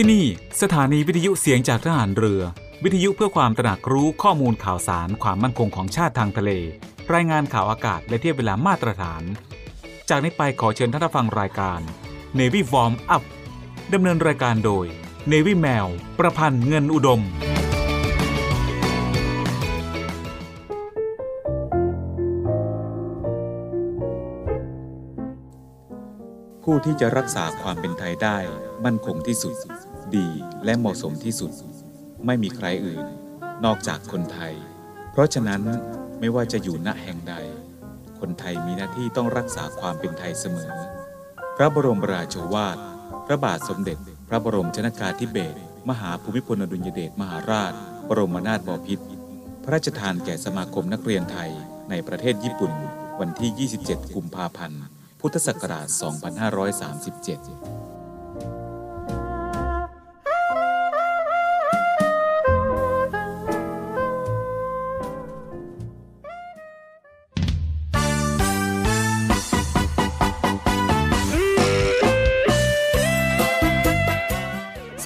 ที่นี่สถานีวิทยุเสียงจากทหารเรือ วิทยุเพื่อความตระหนักรู้ข้อมูลข่าวสารความมั่นคงของชาติทางทะเล รายงานข่าวอากาศและเทียบเวลามาตรฐาน จากนี้ไปขอเชิญท่านฟังรายการ Navy Warm Up ดำเนินรายการโดย Navy แมว ประพันธ์เงินอุดมผู้ที่จะรักษาความเป็นไทยได้มั่นคงที่สุด ดีและเหมาะสมที่สุด ไม่มีใครอื่น นอกจากคนไทย เพราะฉะนั้นไม่ว่าจะอยู่ณแห่งใด คนไทยมีหน้าที่ต้องรักษาความเป็นไทยเสมอ พระบรมราโชวาท พระบาทสมเด็จ พระบรมชนากาธิเบศรมหาภูมิพลอดุลยเดชมหาราช บรมนาถบพิตรพระราชทานแก่สมาคมนักเรียนไทยในประเทศญี่ปุ่น วันที่ 27 กุมภาพันธ์ พุทธศักราช 2537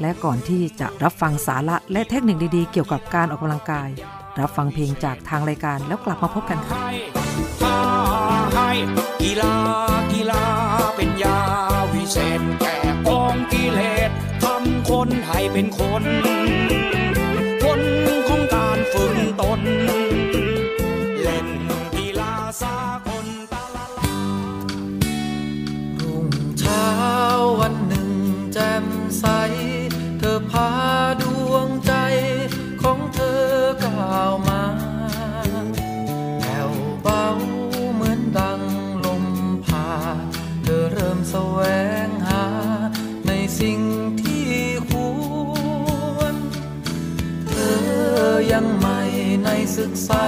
และก่อนที่จะรับฟังสาระและเทคนิคดีๆ เกี่ยวกับการออกกำลังกาย รับฟังเพลงจากทางรายการแล้วกลับมาพบกันค่ะให้ถ้าให้กีฬากีฬาเป็นยาวิเศษแก่กองกิเลสทำคนให้เป็นคนผลของการฝึกตนเล่นกีฬาสากลตะละรุ่งเช้าวันหนึ่งแจ่มใสเธอพาดวงใจของเธอก้าวมาแผ่วเบาเหมือนดังลมพา เธอเริ่มแสวงหา ในสิ่งที่ควร เธอยังใหม่ในศึกษา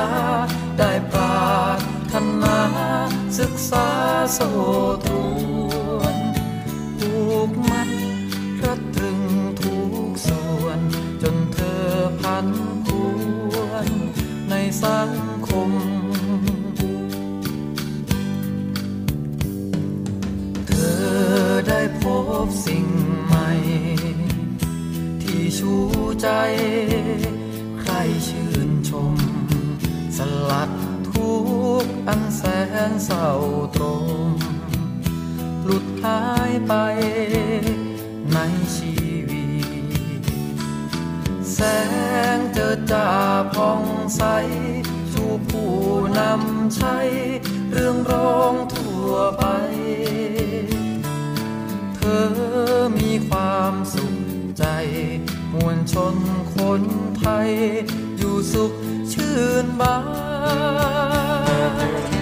ได้ปรารถนาศึกษาโสตร สังคม เธอได้พบสิ่งใหม่ ที่ชูใจ ใครชื่นชม สลัดทุกอันแสนเศร้าตรมหลุดหายไปในชีวิต แสงเจอจ่าผ่องใส ชูผู้นำใช้เรื่องร้องทั่วไป เธอมีความสุขใจ มวลชนคนไทย อยู่สุขชื่นบาน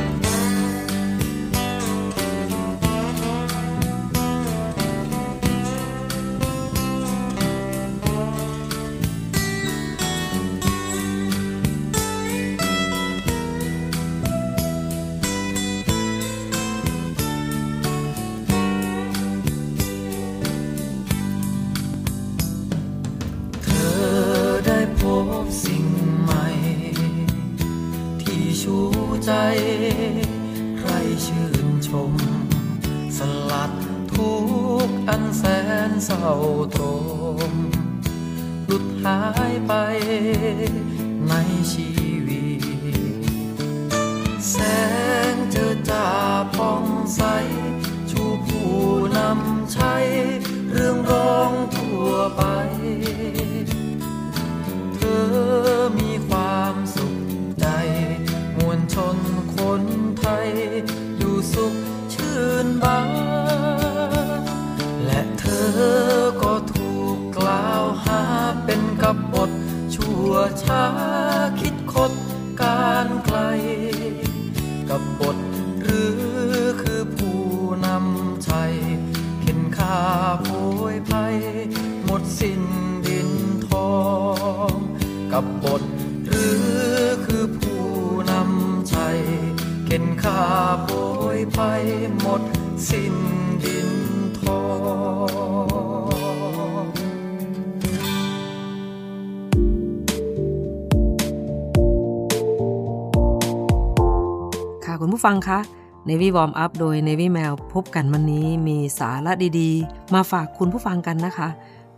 ฟังคะ Navy Warm Up โดย Navy Mail พบกันวันนี้มีสาระดีๆ มาฝากคุณผู้ฟังกันนะคะ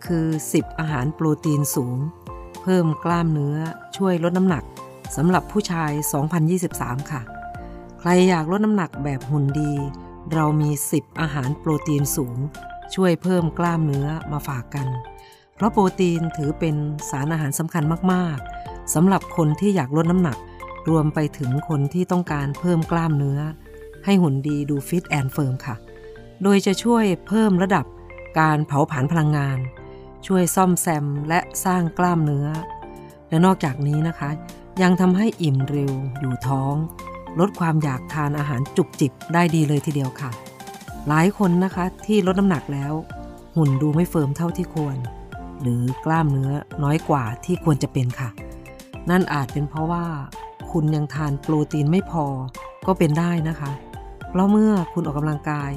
คือ 10 อาหารโปรตีนสูง เพิ่มกล้ามเนื้อช่วยลดน้ำหนักสำหรับผู้ชาย 2023 ค่ะ ใครอยากลดน้ำหนักแบบหุ่นดี เรามี 10 อาหารโปรตีนสูง ช่วยเพิ่มกล้ามเนื้อมาฝากกัน เพราะโปรตีนถือเป็นสารอาหารสำคัญมากๆสำหรับคนที่อยากลดน้ำหนัก รวมไปถึงคนที่ต้องการเพิ่มกล้ามเนื้อ ให้หุ่นดีดู fit and firm ค่ะ โดยจะช่วยเพิ่มระดับการเผาผลาญพลังงาน ช่วยซ่อมแซมและสร้างกล้ามเนื้อ และนอกจากนี้นะคะ ยังทำให้อิ่มเร็วอยู่ท้อง ลดความอยากทานอาหารจุกจิกได้ดีเลยทีเดียวค่ะ หลายคนนะคะที่ลดน้ำหนักแล้ว หุ่นดูไม่ firm เท่าที่ควร หรือกล้ามเนื้อน้อยกว่าที่ควรจะเป็นค่ะ นั่นอาจเป็นเพราะว่า คุณยังทานโปรตีนไม่พอ ก็เป็นได้นะคะ เพราะเมื่อคุณออกกำลังกาย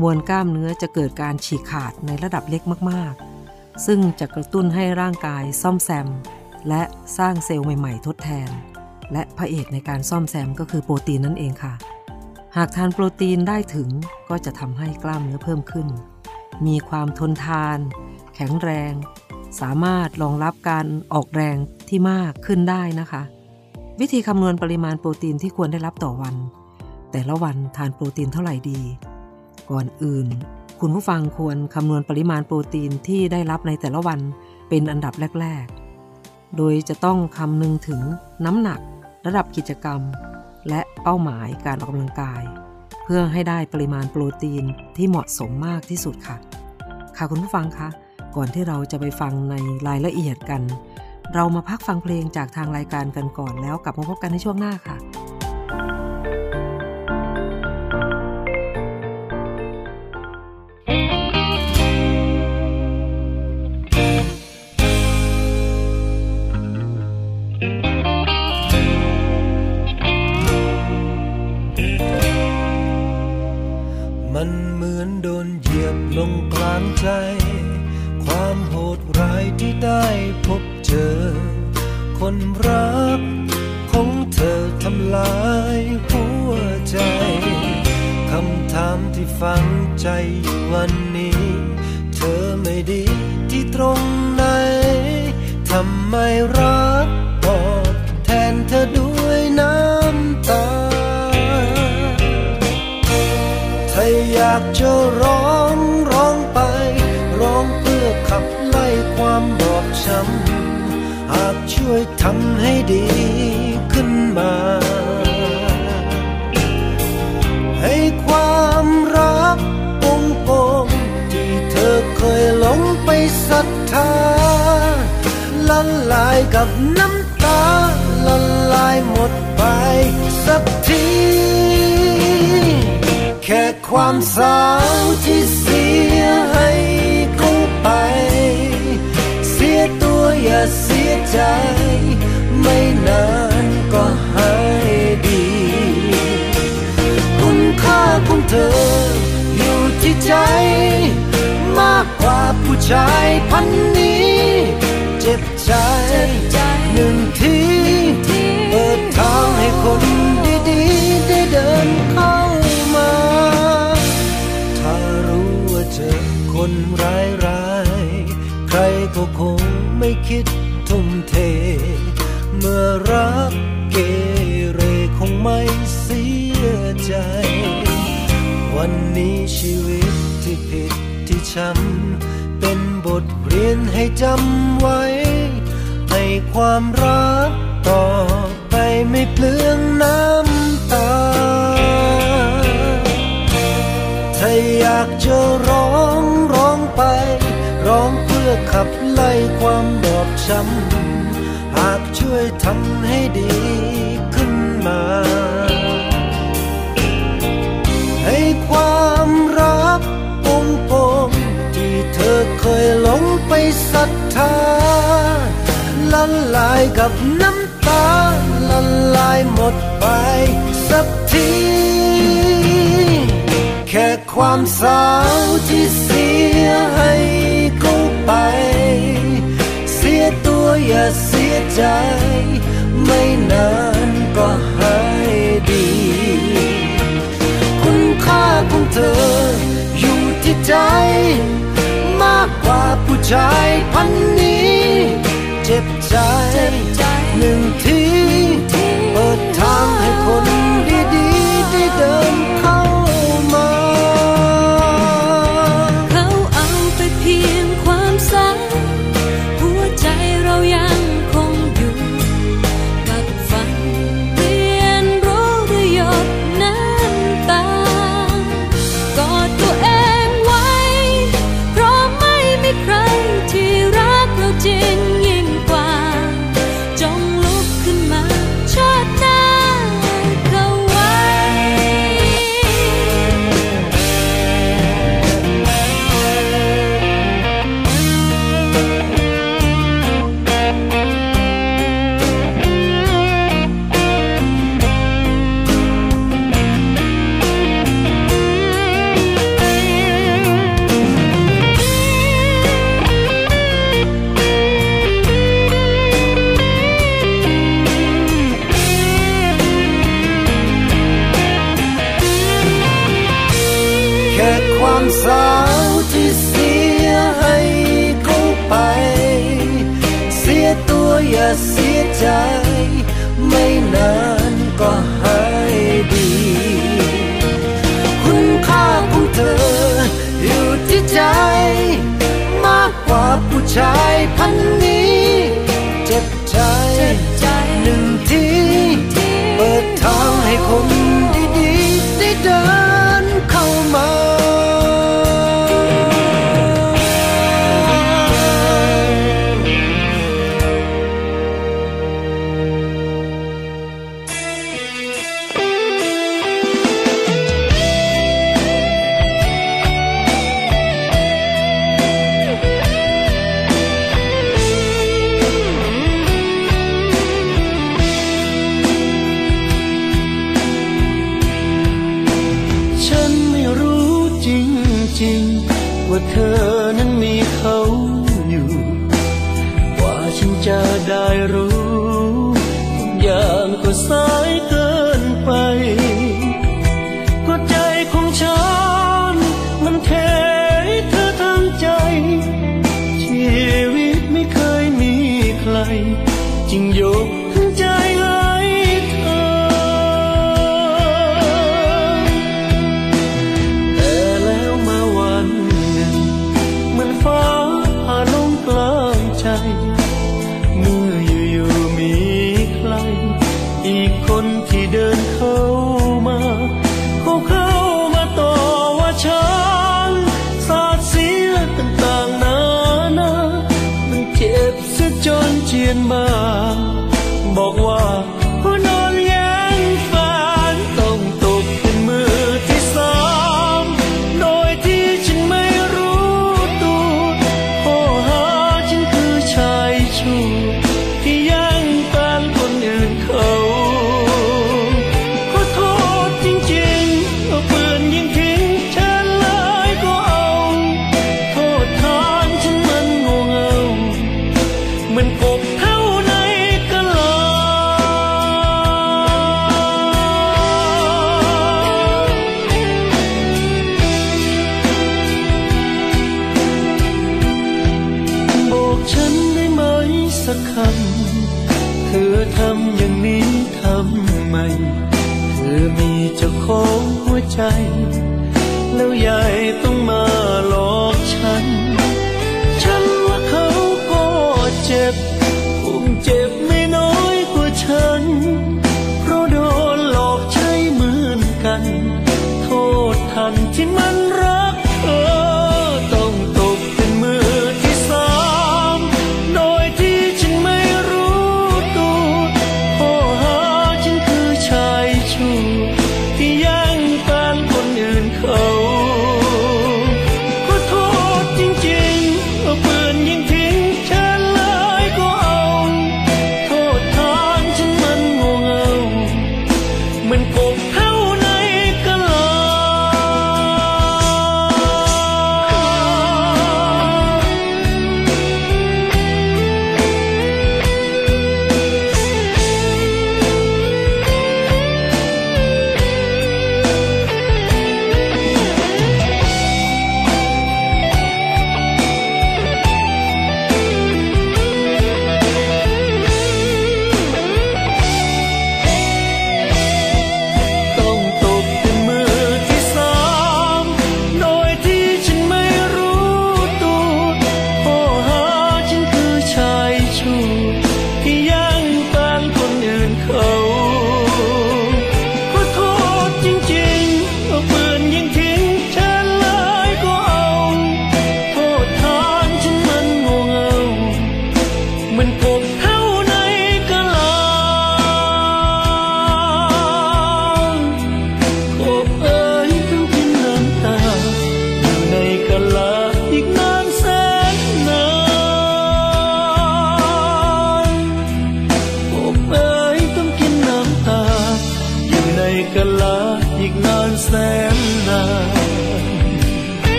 มวลกล้ามเนื้อจะเกิดการฉีกขาดในระดับเล็กมากๆ ซึ่งจะกระตุ้นให้ร่างกายซ่อมแซม และสร้างเซลล์ใหม่ ๆ ทดแทน และพระเอกในการซ่อมแซมก็คือโปรตีนนั่นเองค่ะ หากทานโปรตีนได้ถึงก็จะทำให้กล้ามเนื้อเพิ่มขึ้น มีความทนทาน แข็งแรง สามารถรองรับการออกแรงที่มากขึ้นได้นะคะ วิธีคำนวณปริมาณโปรตีนที่ควรได้รับต่อวัน แต่ละวันทานโปรตีนเท่าไหร่ดี ก่อนอื่น คุณผู้ฟังควรคำนวณปริมาณโปรตีนที่ได้รับในแต่ละวันเป็นอันดับแรก ๆ โดยจะต้องคำนึงถึงน้ำหนัก ระดับกิจกรรม และเป้าหมายการออกกำลังกาย เพื่อให้ได้ปริมาณโปรตีนที่เหมาะสมมากที่สุดค่ะ ค่ะคุณผู้ฟังคะ ก่อนที่เราจะไปฟังในรายละเอียดกัน เรามาพักฟังเพลงจากทางรายการกันก่อนแล้วกลับมาพบกันในช่วงหน้าค่ะ คิดทุ่มเท เมื่อรักเกเรคงไม่เสียใจ วันนี้ชีวิตที่ผิดที่ช้ำเป็นบทเรียนให้จำไว้ ให้ความรักต่อไปไม่เปลืองน้ำ ล้ความบอบช้ำ หากช่วยทำให้ดีขึ้นมา ให้ความรักปงปงที่เธอเคยหลงไปศรัทธาละลายกับน้ำตาละลายหมดไปสักทีแค่ความสาวที่เสียให้ อย่าเสียใจ ไม่นานก็หายดี คุณค่าของเธอ อยู่ที่ใจ มากกว่าผู้ชายพันนี้ เจ็บใจหนึ่งทีเปิดทางให้คน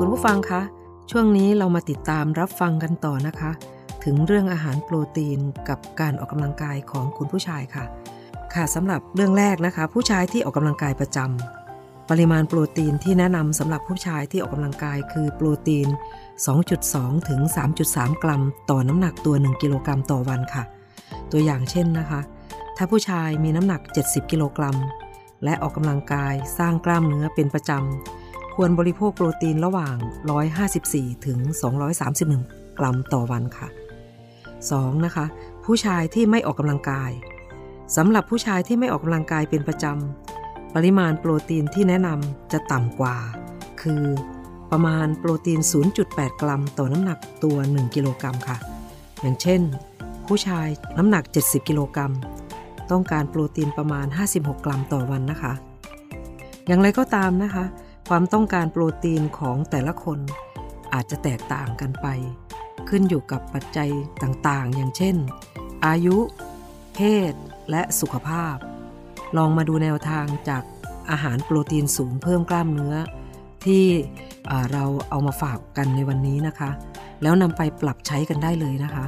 คุณผู้ฟังคะ ช่วงนี้เรามาติดตามรับฟังกันต่อนะคะ ถึงเรื่องอาหารโปรตีนกับการออกกำลังกายของคุณผู้ชายค่ะ ค่ะสำหรับเรื่องแรกนะคะ ผู้ชายที่ออกกำลังกายประจำปริมาณโปรตีนที่แนะนำสำหรับผู้ชายที่ออกกำลังกายคือโปรตีน 2.2 ถึง 3.3 กรัม ต่อน้ำหนักตัว 1 กิโลกรัมต่อวันค่ะ ตัวอย่างเช่นนะคะ ถ้าผู้ชายมีน้ำหนัก 70 กิโลกรัมและออกกำลังกายสร้างกล้ามเนื้อเป็นประจำ ควรบริโภคโปรตีนระหว่าง 154 ถึง 231 กรัมต่อวันค่ะ 2. นะคะ ผู้ชายที่ไม่ออกกำลังกายสำหรับผู้ชายที่ไม่ออกกำลังกายเป็นประจำ ปริมาณโปรตีนที่แนะนำจะต่ำกว่า คือประมาณโปรตีน 0.8 กรัมต่อน้ำหนักตัว 1 กิโลกรัมค่ะ อย่างเช่น ผู้ชายน้ำหนัก 70 กิโลกรัม ต้องการโปรตีนประมาณ 56 กรัมต่อวันนะคะ อย่างไรก็ตามนะคะ ความต้องการโปรตีนของแต่ละคนอาจจะแตกต่างกันไป ขึ้นอยู่กับปัจจัยต่างๆ อย่างเช่น อายุ เพศ และสุขภาพ ลองมาดูแนวทางจากอาหารโปรตีนสูงเพิ่มกล้ามเนื้อ ที่เราเอามาฝากกันในวันนี้นะคะ แล้วนำไปปรับใช้กันได้เลยนะคะ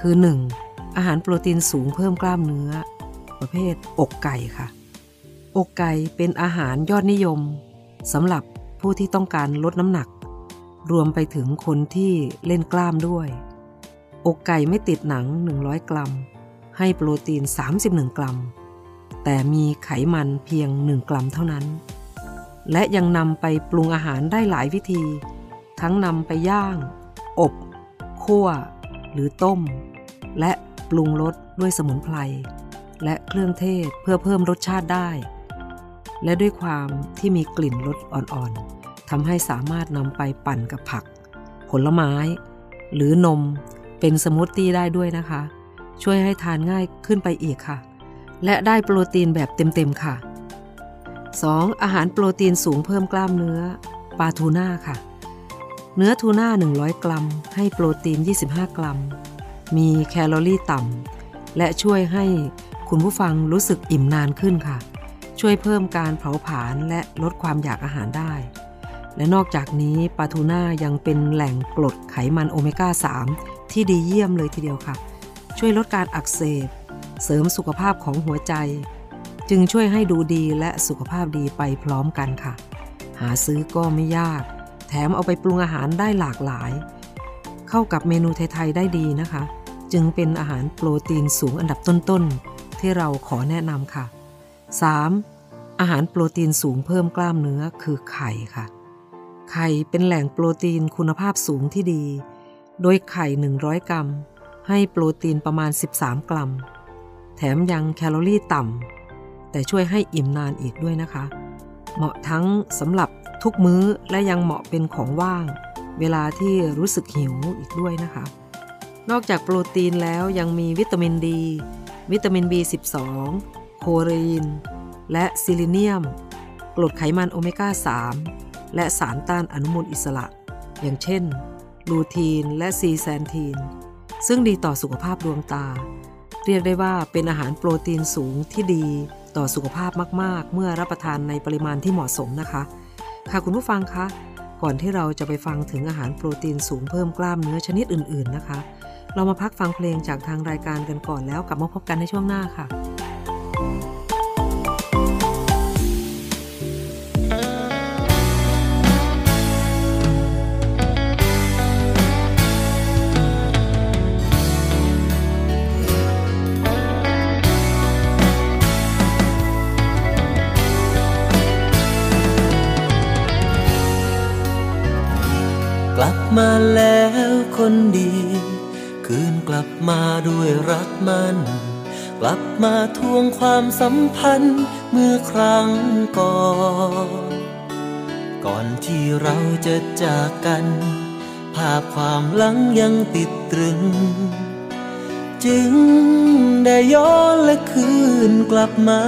คือ 1. อาหารโปรตีนสูงเพิ่มกล้ามเนื้อ ประเภทอกไก่ค่ะ อกไก่เป็นอาหารยอดนิยม สำหรับผู้ที่ต้องการลดน้ำหนัก รวมไปถึงคนที่เล่นกล้ามด้วย อกไก่ไม่ติดหนัง 100 กรัม ให้โปรตีน 31 กรัม แต่มีไขมันเพียง 1 กรัมเท่านั้น และยังนำไปปรุงอาหารได้หลายวิธี ทั้งนำไปย่าง อบคั่ว หรือต้ม และปรุงรสด้วยสมุนไพรและเครื่องเทศเพื่อเพิ่มรสชาติได้ และด้วยความที่มีกลิ่นรสอ่อนๆทำให้สามารถนำไปปั่นกับผัก ผลไม้ หรือนมเป็นสมูทตี้ได้ด้วยนะคะ ช่วยให้ทานง่ายขึ้นไปอีกค่ะ และได้โปรตีนแบบเต็มๆค่ะ 2. อาหารโปรตีนสูงเพิ่มกล้ามเนื้อปลาทูน่าค่ะ เนื้อทูน่า 100 กรัม ให้โปรตีน 25 กรัม มีแคลอรี่ต่ำและช่วยให้คุณผู้ฟังรู้สึกอิ่มนานขึ้นค่ะ ช่วยเพิ่มการเผาผลาญและลดความอยากอาหารได้ และนอกจากนี้ปลาทูน่ายังเป็นแหล่งกรดไขมันโอเมก้า 3 ที่ดีเยี่ยมเลยทีเดียวค่ะ ช่วยลดการอักเสบ เสริมสุขภาพของหัวใจ จึงช่วยให้ดูดีและสุขภาพดีไปพร้อมกันค่ะ หาซื้อก็ไม่ยาก แถมเอาไปปรุงอาหารได้หลากหลาย เข้ากับเมนูไทย ๆ ได้ดีนะคะ จึงเป็นอาหารโปรตีนสูงอันดับต้นๆที่เราขอแนะนำค่ะ 3. อาหารโปรตีนสูงเพิ่มกล้ามเนื้อคือไข่ค่ะ ไข่เป็นแหล่งโปรตีนคุณภาพสูงที่ดี โดยไข่ 100 กรัม ให้โปรตีนประมาณ 13 กรัม แถมยังแคลอรี่ต่ำ แต่ช่วยให้อิ่มนานอีกด้วยนะคะ เหมาะทั้งสำหรับทุกมื้อและยังเหมาะเป็นของว่าง เวลาที่รู้สึกหิวอีกด้วยนะคะ นอกจากโปรตีนแล้วยังมีวิตามินดี วิตามิน B12 โคลีน และซิลิเนียม กรดไขมันโอเมก้า 3 และสารต้านอนุมูลอิสระ อย่างเช่น ลูทีนและซีแซนทีน ซึ่งดีต่อสุขภาพดวงตา เรียกได้ว่าเป็นอาหารโปรตีนสูงที่ดีต่อสุขภาพมาก ๆ เมื่อรับประทานในปริมาณที่เหมาะสมนะคะ ค่ะคุณผู้ฟังคะ ก่อนที่เราจะไปฟังถึงอาหารโปรตีนสูงเพิ่มกล้ามเนื้อชนิดอื่น ๆ นะคะ เรามาพักฟังเพลงจากทางรายการกันก่อนแล้วกลับมาพบกันในช่วงหน้าค่ะ มาแล้วคนดี คืนกลับมาด้วยรักมัน กลับมาทวงความสัมพันธ์เมื่อครั้งก่อน ก่อนที่เราจะจากกัน ภาพความหลังยังติดตรึง จึงได้ย้อนและคืนกลับมา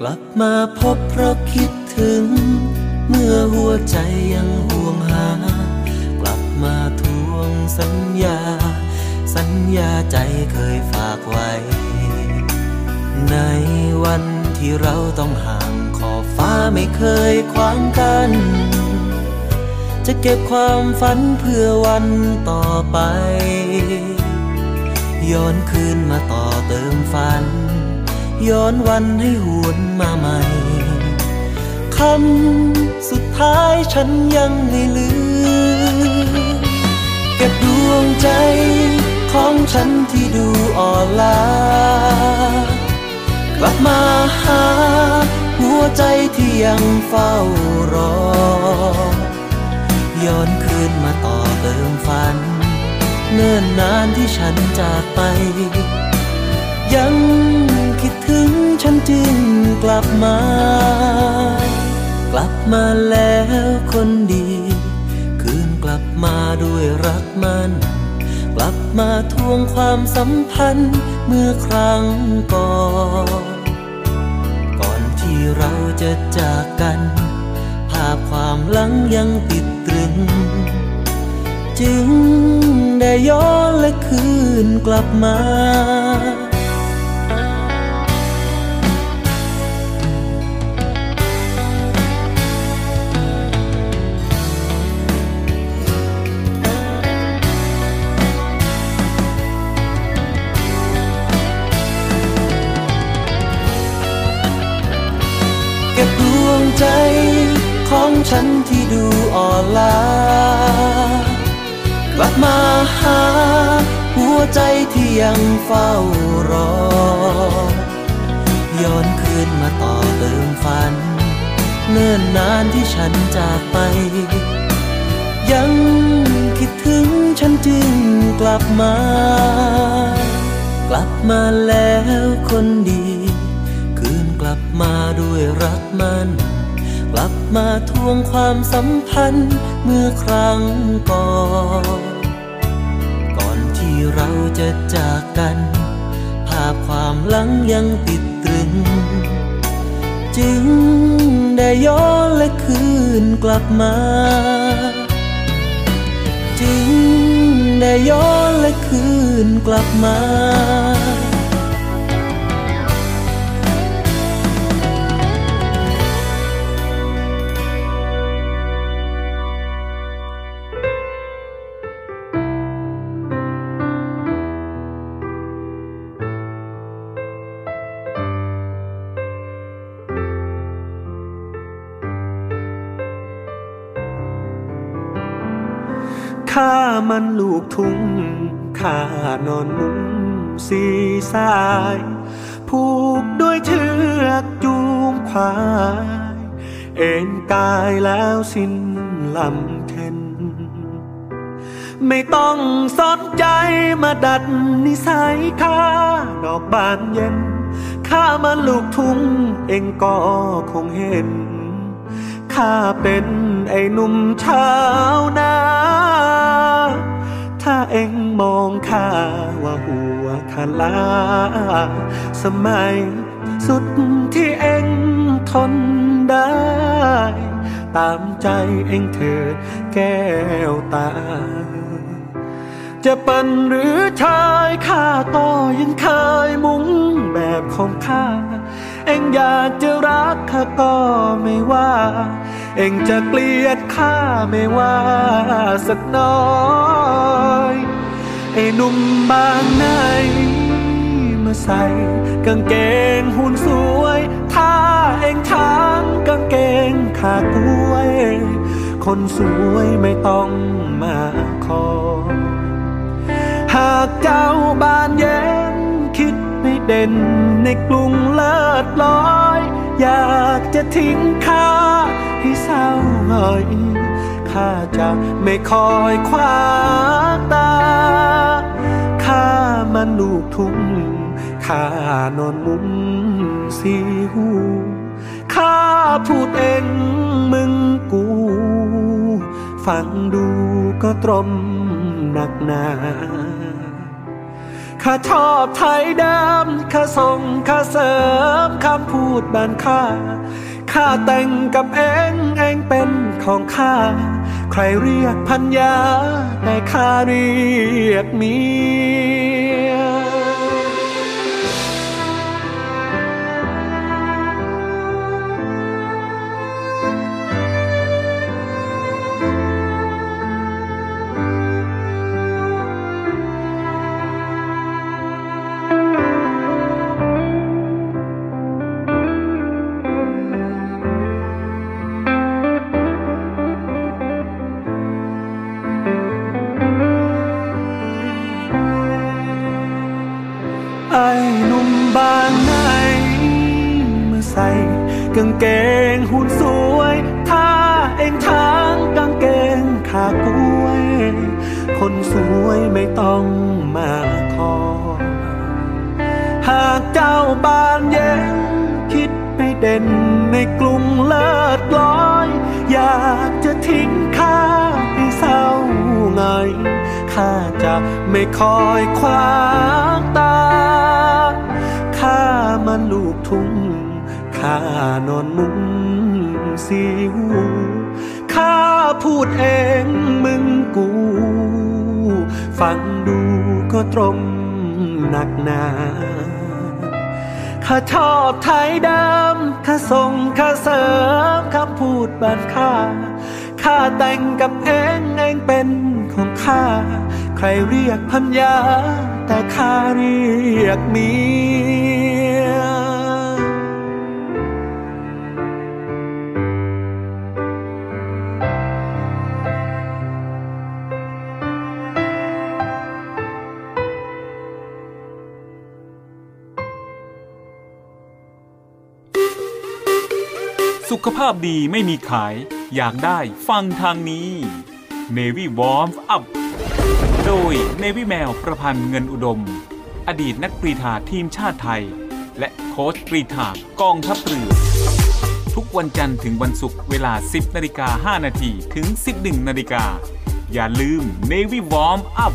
กลับมาพบเพราะคิดถึง เมื่อหัวใจยังห่วงหา กลับมาทวงสัญญา สัญญาใจเคยฝากไว้ ในวันที่เราต้องห่างขอบฟ้าไม่เคยขวางกัน จะเก็บความฝันเพื่อวันต่อไป ย้อนคืนมาต่อเติมฝัน ย้อนวันให้หวนมาใหม่ คำสุดท้ายฉันยังไม่ลืมเก็บดวงใจของฉันที่ดูอ่อนล้ากลับมาหา หัวใจที่ยังเฝ้ารอ ย้อนคืนมาต่อเติมฝัน เนิ่นนานที่ฉันจากไป ยังคิดถึงฉันจึงกลับมา ลับมาแล้วคนดี คืนกลับมาด้วยรักมัน กลับมาทวงความสัมพันธ์เมื่อครั้งก่อน ก่อนที่เราจะจากกัน ภาพความหลังยังติดตรึง จึงได้ย้อนและคืนกลับมา ฉันที่ดูอ่อนล้ากลับมาหา หัวใจที่ยังเฝ้ารอ ย้อนคืนมาต่อเติมฝัน เนิ่นนานที่ฉันจากไป ยังคิดถึงฉันจึงกลับมา กลับมาแล้วคนดี คืนกลับมาด้วยรักมัน กลับมาทวงความสัมพันธ์เมื่อครั้งก่อน ก่อนที่เราจะจากกัน ภาพความหลังยังติดตรึง จึงได้ย้อนและคืนกลับมา จึงได้ย้อนและคืนกลับมา มันลูกทุ่งข้านอนมุ้งสีสาย ผูกด้วยเชือกจูงควาย เอ็นกายแล้วสิ้นลำเทนไม่ต้องสนใจมาดัดนิสัยข้าดอกบานเย็นข้ามันลูกทุ่งเองก็คงเห็นข้าเป็นไอ้หนุ่มชาวนา ถ้าเอ็งมองข้าว่าหัวคาลา สมัยสุดที่เอ็งทนได้ ตามใจเอ็งเถิดแก้วตา จะเป็นหรือชายข้าก็ยังเคยมุ้งแบบของข้า เอ็งอยากจะรักข้าก็ไม่ว่า เองจะเกลียดข้าไม่ว่าสักน้อยไอ้หนุ่มบางไหนมาใส่กางเกงหุ่นสวย ถ้าเองทางกางเกงขากล้วย คนสวยไม่ต้องมาคอหากเจ้าบานเย็นคิดไม่เด่นในกรุงเลิศลอย อยากจะทิ้งข้า ให้เศร้าหน่อยข้าจะไม่คอยคว้าตาข้ามันลูกทุ่งข้านอนมุนสีหูข้าพูดเองมึงกู ฟังดูก็ตรมหนักหนาข้าชอบไทยเดิมข้าส่งข้าเสริมคำพูดบ้านข้า ข้าแต่งกับเองเองเป็นของข้า ใครเรียกพัญญาแต่ข้าเรียกเมีย กางเกงหุ่นสวยถ้าเองทางกางเกงขากล้วย คนสวยไม่ต้องมาคอหากเจ้าบานเย็นคิดให้เด่นในกลุ่มเลิศลอย อยากจะทิ้งข้าให้เศร้าไงข้าจะไม่คอยขวางตาข้ามันลูก ข้านอนมุงสิวข้าพูดเองมึงกู ฟังดูก็ตรงหนักหนาข้าชอบไทยดิมข้าส่งข้าเสริมคำพูดบานข้าข้าแต่งกับเองเองเป็นของข้า ใครเรียกพันยาแต่ข้าเรียกมีาพดีไม่มีขาย อยากได้ฟังทางนี้ Navy Warm Up โดย Navy แมวประพันธ์เงินอุดม อดีตนักกรีฑาทีมชาติไทย และโค้ชกรีฑากองทัพเรือ ทุกวันจันทร์ถึงวันศุกร์เวลา 10นาฬิกา5นาทีถึง 11นาฬิกาอย่าลืม Navy Warm Up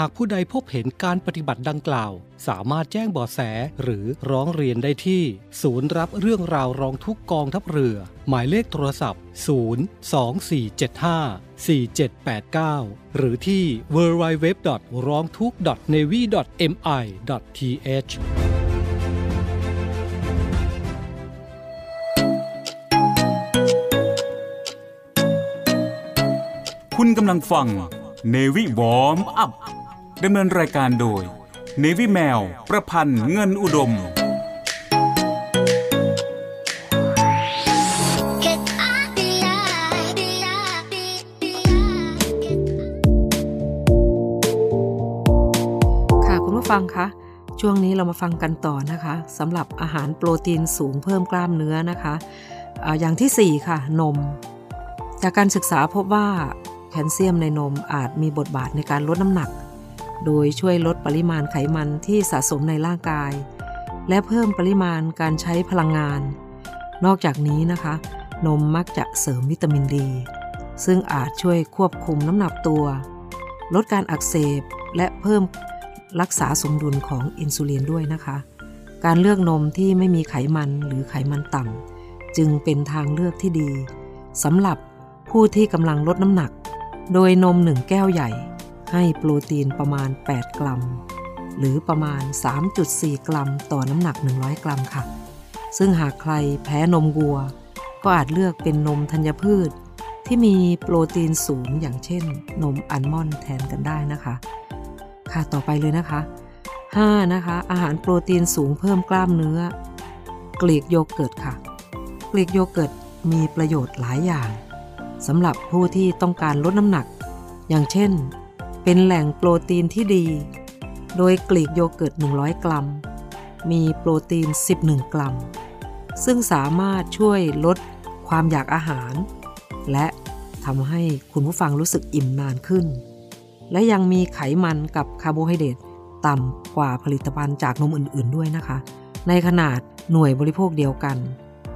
หากผู้ใดพบเห็นการปฏิบัติดังกล่าว สามารถแจ้งเบาะแสหรือร้องเรียนได้ที่ ศูนย์รับเรื่องราวร้องทุกกองทัพเรือ หมายเลขโทรศัพท์ 02475 4789 หรือที่ www. ร้องทุกข์ navy mi th คุณกำลังฟัง Navy Warm Up ดำเนินรายการโดย Navy แมว ประพันธ์เงินอุดม ค่ะคุณผู้ฟังคะช่วงนี้เรามาฟังกันต่อนะคะสำหรับอาหารโปรตีนสูงเพิ่มกล้ามเนื้อนะคะอาอย่างที่ 4 ค่ะ นม จากการศึกษาพบว่าแคลเซียมในนมอาจมีบทบาทในการลดน้ำหนัก โดยช่วยลดปริมาณไขมันที่สะสมในร่างกาย และเพิ่มปริมาณการใช้พลังงาน นอกจากนี้นะคะ นมมักจะเสริมวิตามินดี ซึ่งอาจช่วยควบคุมน้ำหนักตัว ลดการอักเสบและเพิ่มรักษาสมดุลของอินซูลินด้วยนะคะ การเลือกนมที่ไม่มีไขมันหรือไขมันต่ำจึงเป็นทางเลือกที่ดีสำหรับผู้ที่กำลังลดน้ำหนัก โดยนมหนึ่งแก้วใหญ่ ให้โปรตีนประมาณ 8 กรัม หรือประมาณ 3.4 กรัมต่อน้ำหนัก 100 กรัมค่ะ ซึ่งหากใครแพ้นมวัว ก็อาจเลือกเป็นนมธัญพืช ที่มีโปรตีนสูงอย่างเช่น นมอัลมอนด์แทนกันได้นะคะ ค่ะต่อไปเลยนะคะ 5. นะคะ อาหารโปรตีนสูงเพิ่มกล้ามเนื้อ กรีกโยเกิร์ตค่ะ กรีกโยเกิร์ตมีประโยชน์หลายอย่างสำหรับผู้ที่ต้องการลดน้ำหนัก อย่างเช่น เป็นแหล่งโปรตีนที่ดี โดยกรีกโยเกิร์ต 100 กรัม มีโปรตีน 11 กรัม ซึ่งสามารถช่วยลดความอยากอาหาร และทำให้คุณผู้ฟังรู้สึกอิ่มนานขึ้น และยังมีไขมันกับคาร์โบไฮเดรตต่ำกว่าผลิตภัณฑ์จากนมอื่น ๆ ด้วยนะคะ ในขนาดหน่วยบริโภคเดียวกัน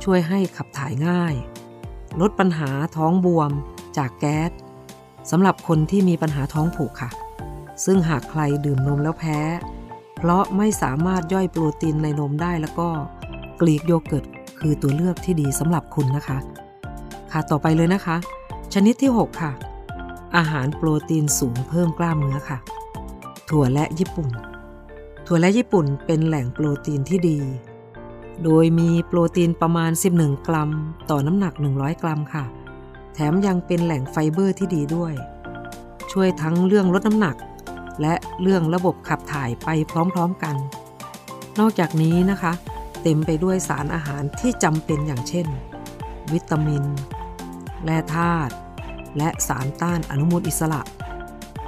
ช่วยให้ขับถ่ายง่าย ลดปัญหาท้องบวมจากแก๊ส สำหรับคนที่มีปัญหาท้องผูกค่ะ ซึ่งหากใครดื่มนมแล้วแพ้ เพราะไม่สามารถย่อยโปรตีนในนมได้แล้วก็กรีกโยเกิร์ตคือตัวเลือกที่ดีสำหรับคุณนะคะ ค่ะต่อไปเลยนะคะ ชนิดที่ 6 ค่ะ อาหารโปรตีนสูงเพิ่มกล้ามเนื้อค่ะ ถั่วและญี่ปุ่น ถั่วและญี่ปุ่นเป็นแหล่งโปรตีนที่ดี โดยมีโปรตีนประมาณ 11 กรัม ต่อน้ำหนัก 100 กรัมค่ะ ถมยังเป็นแหล่งไฟเบอร์ที่ดีด้วย ช่วยทั้งเรื่องลดน้ำหนัก และเรื่องระบบขับถ่ายไปพร้อมๆกัน นอกจากนี้นะคะ เต็มไปด้วยสารอาหารที่จำเป็นอย่างเช่น วิตามิน แร่ธาตุและสารต้านอนุมูลอิสระ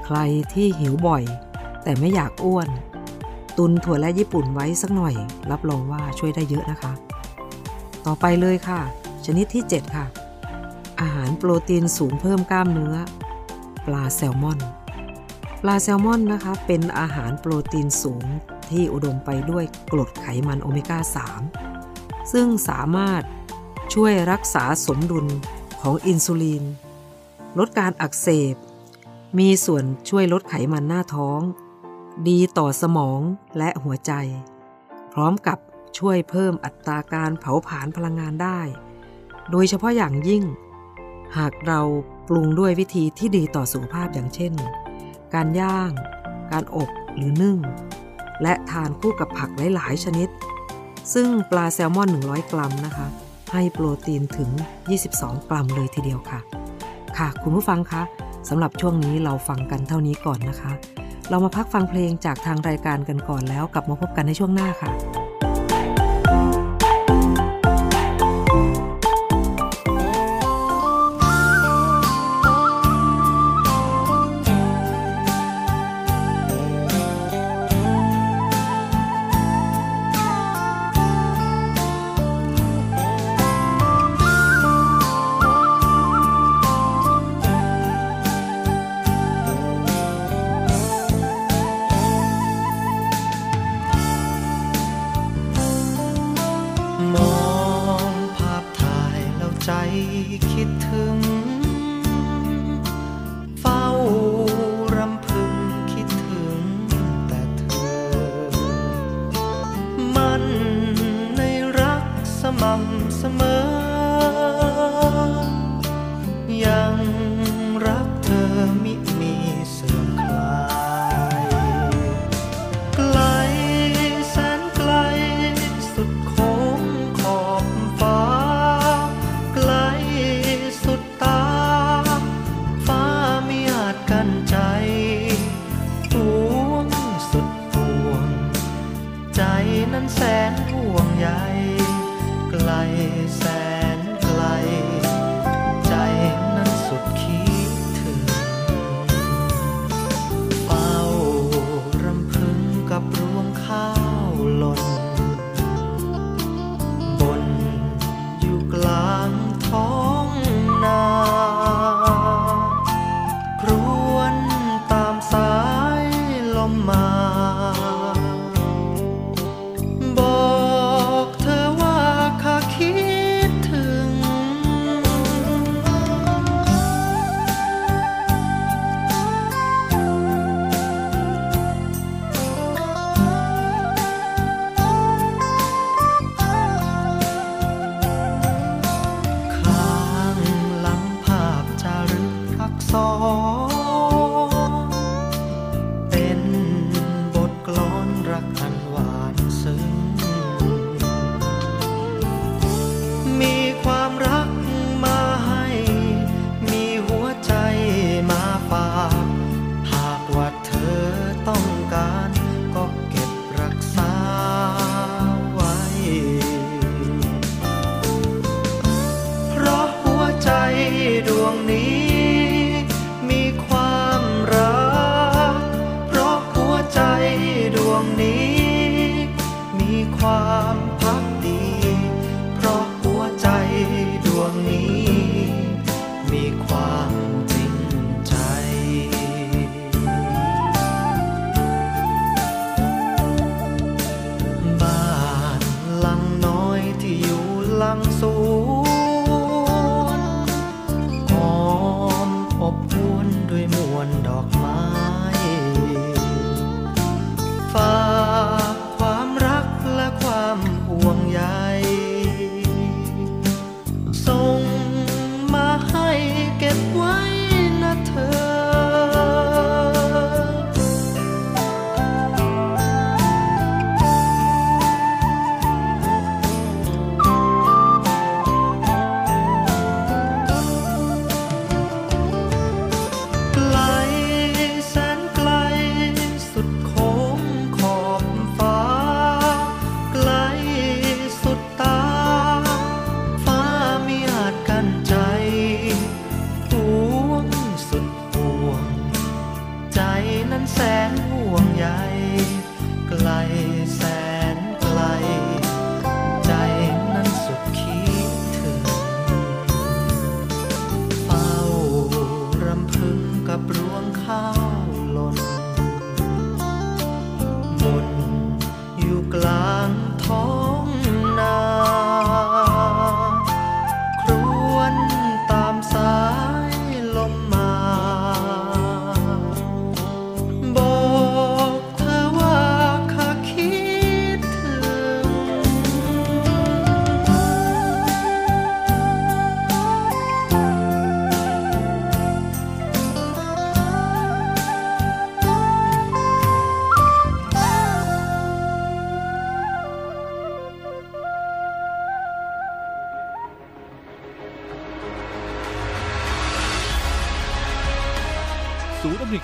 ใครที่หิวบ่อย แต่ไม่อยากอ้วน ตุนถั่วและญี่ปุ่นไว้สักหน่อย รับรองว่าช่วยได้เยอะนะคะ ต่อไปเลยค่ะ ชนิดที่ 7 ค่ะ อาหารโปรตีนสูงเพิ่มกล้ามเนื้อ ปลาแซลมอน ปลาแซลมอนนะคะ เป็นอาหารโปรตีนสูงที่อุดมไปด้วยกรดไขมันโอเมก้า 3 ซึ่งสามารถช่วยรักษาสมดุลของอินซูลิน ลดการอักเสบ มีส่วนช่วยลดไขมันหน้าท้อง ดีต่อสมองและหัวใจ พร้อมกับช่วยเพิ่มอัตราการเผาผลาญพลังงานได้ โดยเฉพาะอย่างยิ่ง หากเราปรุงด้วยวิธีที่ดีต่อสุขภาพอย่างเช่น การย่าง การอบหรือนึ่ง และทานคู่กับผักหลาย ๆ ชนิด ซึ่งปลาแซลมอน 100 กรัมนะคะ ให้โปรตีนถึง 22 กรัมเลยทีเดียวค่ะ ค่ะ คุณผู้ฟังคะสำหรับช่วงนี้เราฟังกันเท่านี้ก่อนนะคะ เรามาพักฟังเพลงจากทางรายการกันก่อนแล้วกลับมาพบกันในช่วงหน้าค่ะ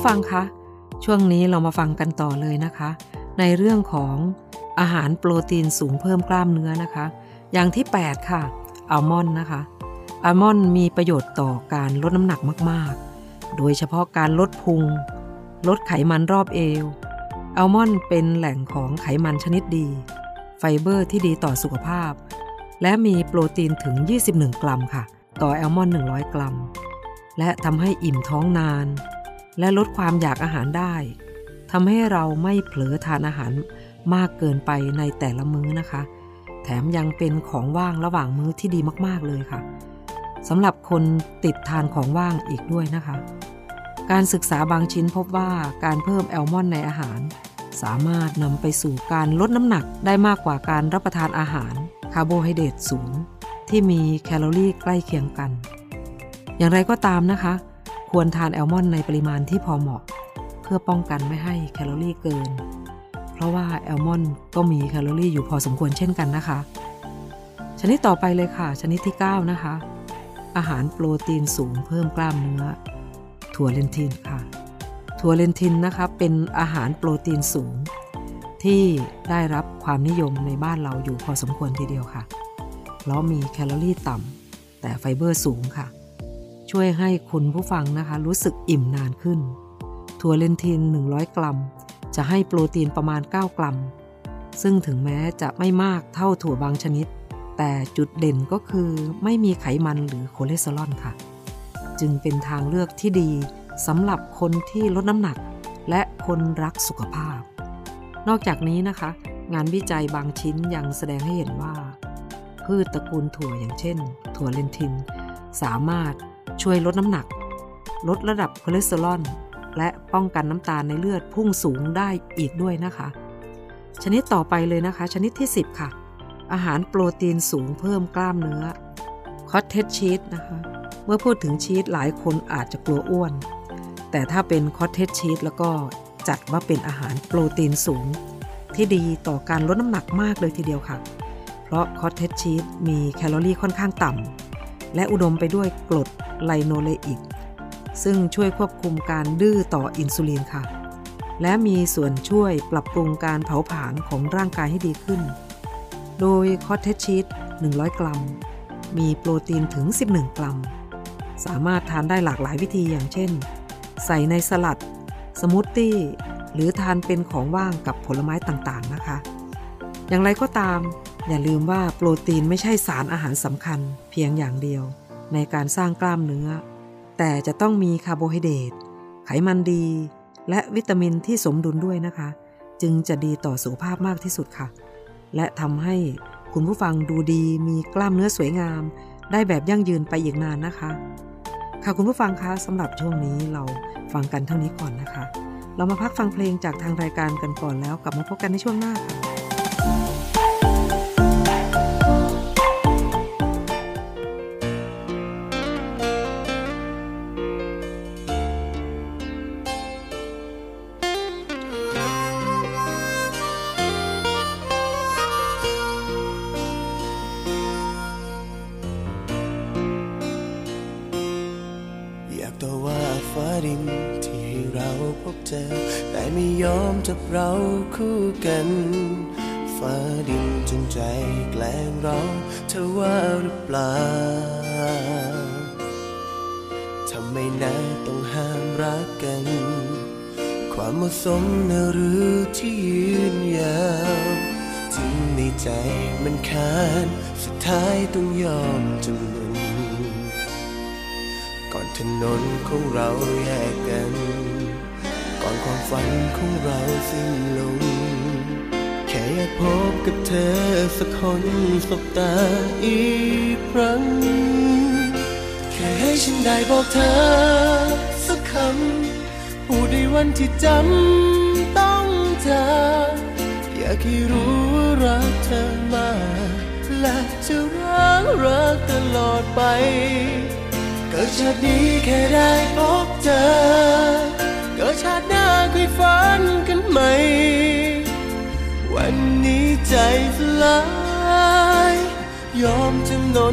ผู้ฟังคะ ช่วงนี้เรามาฟังกันต่อเลยนะคะ ในเรื่องของอาหารโปรตีนสูงเพิ่มกล้ามเนื้อนะคะ อย่างที่ 8 ค่ะอัลมอนด์นะคะอัลมอนด์มีประโยชน์ต่อการลดน้ำหนักมาก ๆ โดยเฉพาะการลดพุง ลดไขมันรอบเอวอัลมอนด์เป็นแหล่งของไขมันชนิดดี ไฟเบอร์ที่ดีต่อสุขภาพ และมีโปรตีนถึง 21 กรัมค่ะ ต่ออัลมอนด์100 กรัม และทำให้อิ่มท้องนาน และลดความอยากอาหารได้ทำให้เราไม่เผลอทานอาหารมากเกินไปในแต่ละมื้อนะคะ แถมยังเป็นของว่างระหว่างมื้อที่ดีมากๆเลยค่ะสำหรับคนติดทานของว่างอีกด้วยนะคะ การศึกษาบางชิ้นพบว่าการเพิ่มอัลมอนด์ในอาหาร สามารถนำไปสู่การลดน้ำหนักได้มากกว่าการรับประทานอาหารคาร์โบไฮเดรตสูง ที่มีแคลอรี่ใกล้เคียงกัน อย่างไรก็ตามนะคะ ควรทานอัลมอนด์ในปริมาณที่พอเหมาะ เพื่อป้องกันไม่ให้แคลอรี่เกิน เพราะว่าอัลมอนด์ก็มีแคลอรี่อยู่พอสมควรเช่นกันนะคะ ชนิดต่อไปเลยค่ะ ชนิดที่ 9 นะคะ อาหารโปรตีนสูงเพิ่มกล้ามเนื้อ ถั่วเลนทิลค่ะ ถั่วเลนทิลนะคะเป็นอาหารโปรตีนสูง ที่ได้รับความนิยมในบ้านเราอยู่พอสมควรทีเดียวค่ะ เพราะมีแคลอรี่ต่ำแต่ไฟเบอร์สูงค่ะ ช่วยให้คุณผู้ฟังนะคะ รู้สึกอิ่มนานขึ้น ถั่วเลนทิล 100 กรัม จะให้โปรตีนประมาณ 9 กรัม ซึ่งถึงแม้จะไม่มากเท่าถั่วบางชนิด แต่จุดเด่นก็คือไม่มีไขมันหรือคอเลสเตอรอลค่ะ จึงเป็นทางเลือกที่ดีสำหรับคนที่ลดน้ำหนัก และคนรักสุขภาพ นอกจากนี้นะคะ งานวิจัยบางชิ้นยังแสดงให้เห็นว่า พืชตระกูลถั่วอย่างเช่น ถั่วเลนทิน สามารถ ช่วยลดน้ำหนัก ลดระดับคอเลสเตอรอลและป้องกันน้ำตาลในเลือดพุ่งสูงได้อีกด้วยนะคะ ชนิดต่อไปเลยนะคะ ชนิดที่ 10 ค่ะ อาหารโปรตีนสูงเพิ่มกล้ามเนื้อคอตเทจชีสนะคะ เมื่อพูดถึงชีสหลายคนอาจจะกลัวอ้วน แต่ถ้าเป็นคอตเทจชีสแล้วก็จัดว่าเป็นอาหารโปรตีนสูง ที่ดีต่อการลดน้ำหนักมากเลยทีเดียวค่ะ เพราะคอตเทจชีสมีแคลอรี่ค่อนข้างต่ำ และอุดมไปด้วยกรดไลโนเลอิก ซึ่งช่วยควบคุมการดื้อต่ออินซูลินค่ะ และมีส่วนช่วยปรับปรุงการเผาผลาญของร่างกายให้ดีขึ้น โดยคอตเทจชีส100 กรัม มีโปรตีนถึง 11 กรัม สามารถทานได้หลากหลายวิธีอย่างเช่น ใส่ในสลัด สมูทตี้ หรือทานเป็นของว่างกับผลไม้ต่างๆนะคะ อย่างไรก็ตาม อย่าลืมว่าโปรตีนไม่ใช่สารอาหารสำคัญ เพียงอย่างเดียวในการสร้างกล้ามเนื้อ แต่จะต้องมีคาร์โบไฮเดรตไขมันดี และวิตามินที่สมดุลด้วยนะคะ จึงจะดีต่อสุขภาพมากที่สุดค่ะ และทำให้คุณผู้ฟังดูดีมีกล้ามเนื้อสวยงาม ได้แบบยั่งยืนไปอีกนานนะคะ ค่ะคุณผู้ฟังคะสำหรับช่วงนี้เราฟังกันเท่านี้ก่อนนะคะ เรามาพักฟังเพลงจากทางรายการกันก่อนแล้วกลับมาพบกันในช่วงหน้าค่ะ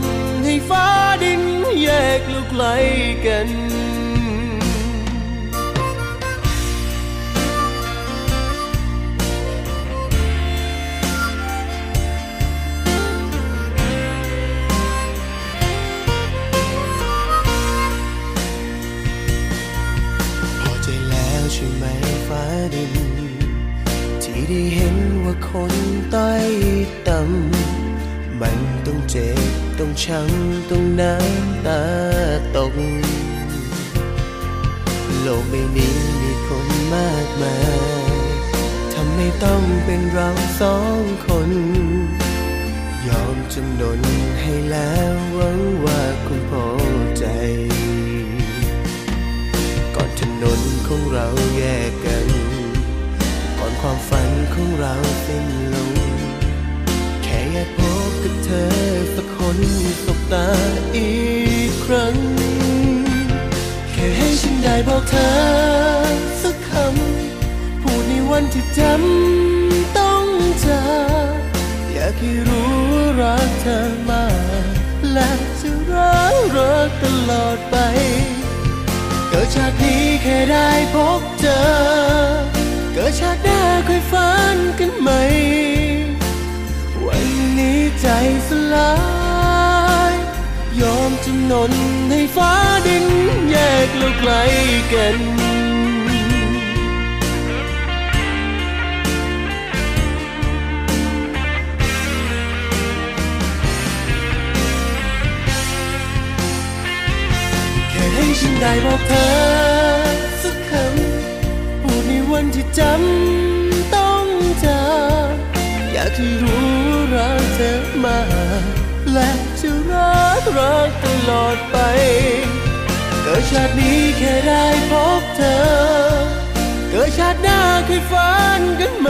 นให้ฟ้าดินแยกลูกไกลกันพอใจแล้วใช่ไหมฟ้าดิน ที่ได้เห็นว่าคนใต้ต่ำมันต้องเจ็บ ช้ำต้องน้ำตาตก โลกใบนี้มีคนมากมายทำไมต้องเป็นเราสองคน ยอมจำนนให้แล้วหวังว่าคุณพอใจ ก่อนถนนของเราแยกกัน ก่อนความฝันของเราสิ้นลง แค่อยากพบกับเธอสัก คนสบตาอีกครั้ง แค่ให้ฉันได้บอกเธอสักคำ พูดในวันที่จำต้องจากอยากให้รู้รักเธอมา และจะรักรักตลอดไป เกิดชาตินี้แค่ได้พบเจอ เกิดชาติหน้าค่อยฝันกันใหม่วันนี้ใจสลาย ยอมจำนนให้ฟ้าดินแยกเราไกลกันแค่ให้ฉันได้บอกเธอสักคำพูดในวันที่จำต้องจากอยากให้รู้รักเธอมาและ จะรักรักตลอดไป เกิดชาตินี้แค่ได้พบเธอ เกิดชาติหน้าเคยฝันกันไหม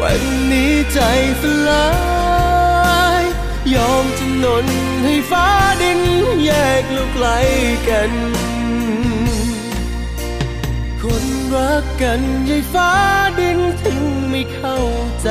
วันนี้ใจสลาย ยอมจำนนให้ฟ้าดินแยกลูกไกลกันคนรักกันยายฟ้าดินถึงไม่เข้าใจ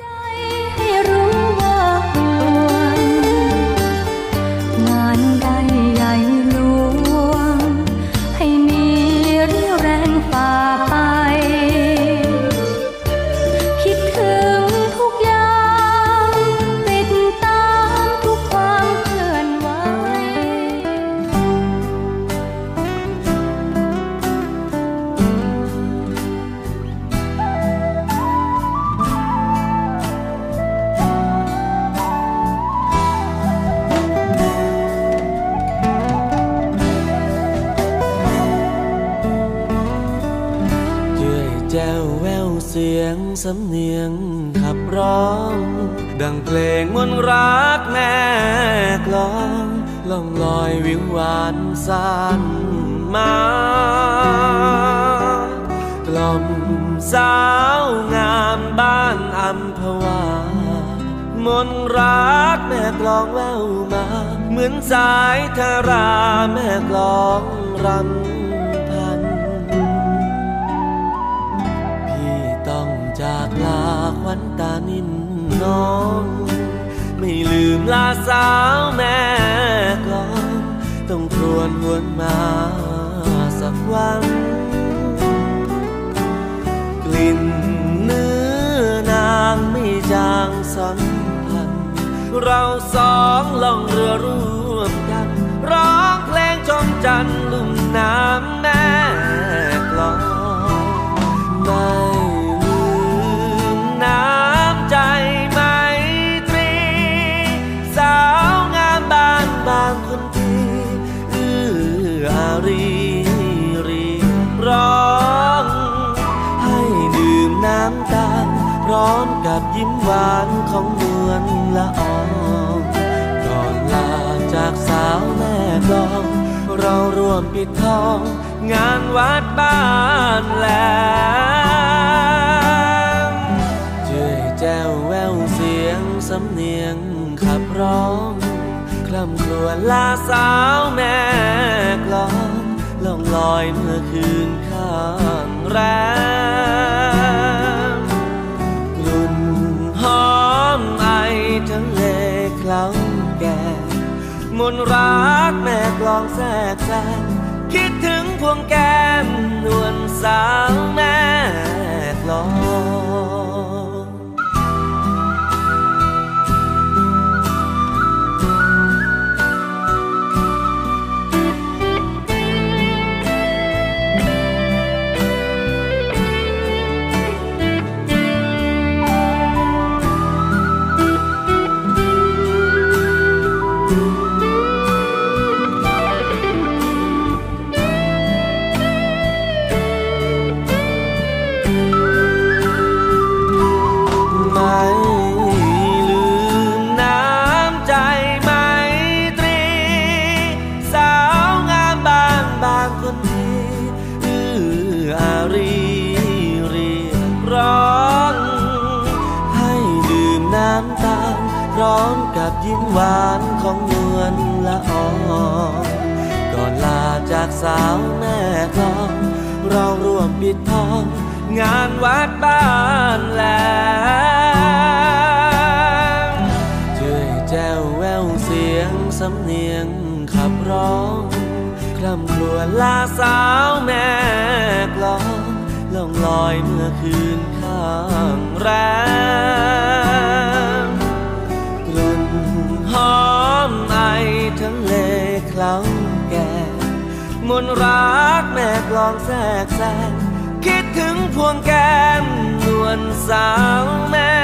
ลอง เราร่วมปิดทอง งานวัดบ้านแหลมเจยแจ้วแววเสียงสำเนียงขับร้องคร่ำครวญลาสาวแม่กลองล่องลอยเมื่อคืนข้างแรมกลุ่นหอมไอทะเลคล้าง มนรักแม่กลองแทรกแซงคิดถึงพวงแก้มนวลสาวแม่กลอง หวานของนวลละอองก่อนลาจากสาวแม่กลองเราร่วมปิดทอง งานวัดบ้านแหลงช่วยแจ้วแววเสียงสำเนียงขับร้องคร่ำครวญลาสาวแม่กลองล่องลอยเมื่อคืนข้างแรม นรักแม่กลองแทรกแซงคิดถึงพวงแก้มนวลสาวแม่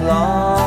กลอง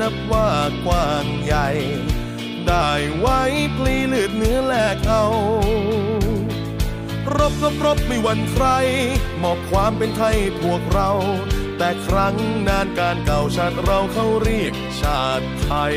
นับว่ากว้างใหญ่ ได้ไว้ปลีเลือดเนื้อแลกเอา รบรบรบไม่หวั่นใคร มอบความเป็นไทยพวกเรา แต่ครั้งนานการเก่าชาติเราเขาเรียกชาติไทย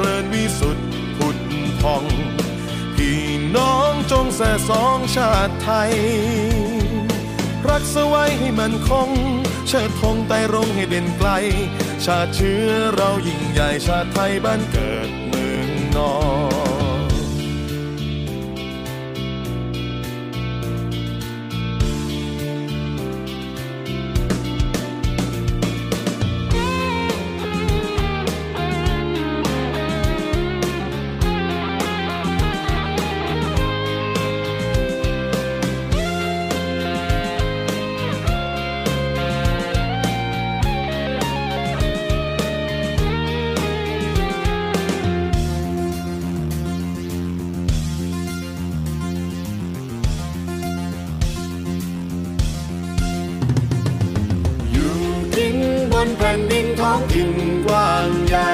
ริญวิสุทธิ์ผุดพอง พี่น้องจงแส่สองชาติไทย รักสไว้ให้มันคง เชิดธงไต่รงให้เด่นไกล ชาติเชื้อเรายิ่งใหญ่ชาติไทยบ้านเกิดเมืองนอน องถิ่นกว้างใหญ่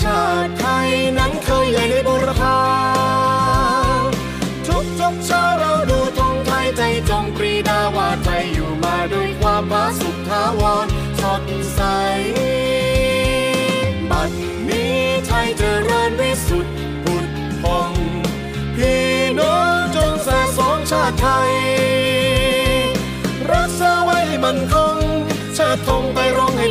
ชาติไทยนั้นเคยใหญ่ในบุรพาทุกทุกเช้าเราดูธงไทยใจจงปรีดาว่าไทยอยู่มาด้วยความผาสุขทาวรสดใส บัดนี้ไทยเจริญวิสุทธิ์ผุดพองพี่น้องจงแส่สองชาติไทย รักษาไว้ให้มันคงชาติธงไป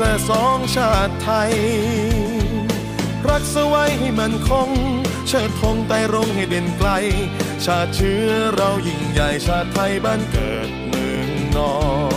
สสองชาติไทย รักสไว้ให้มันคง เชิดธงไต่รงให้เด่นไกล ชาติเชื้อเรายิ่งใหญ่ชาติไทยบ้านเกิดเมืองนอน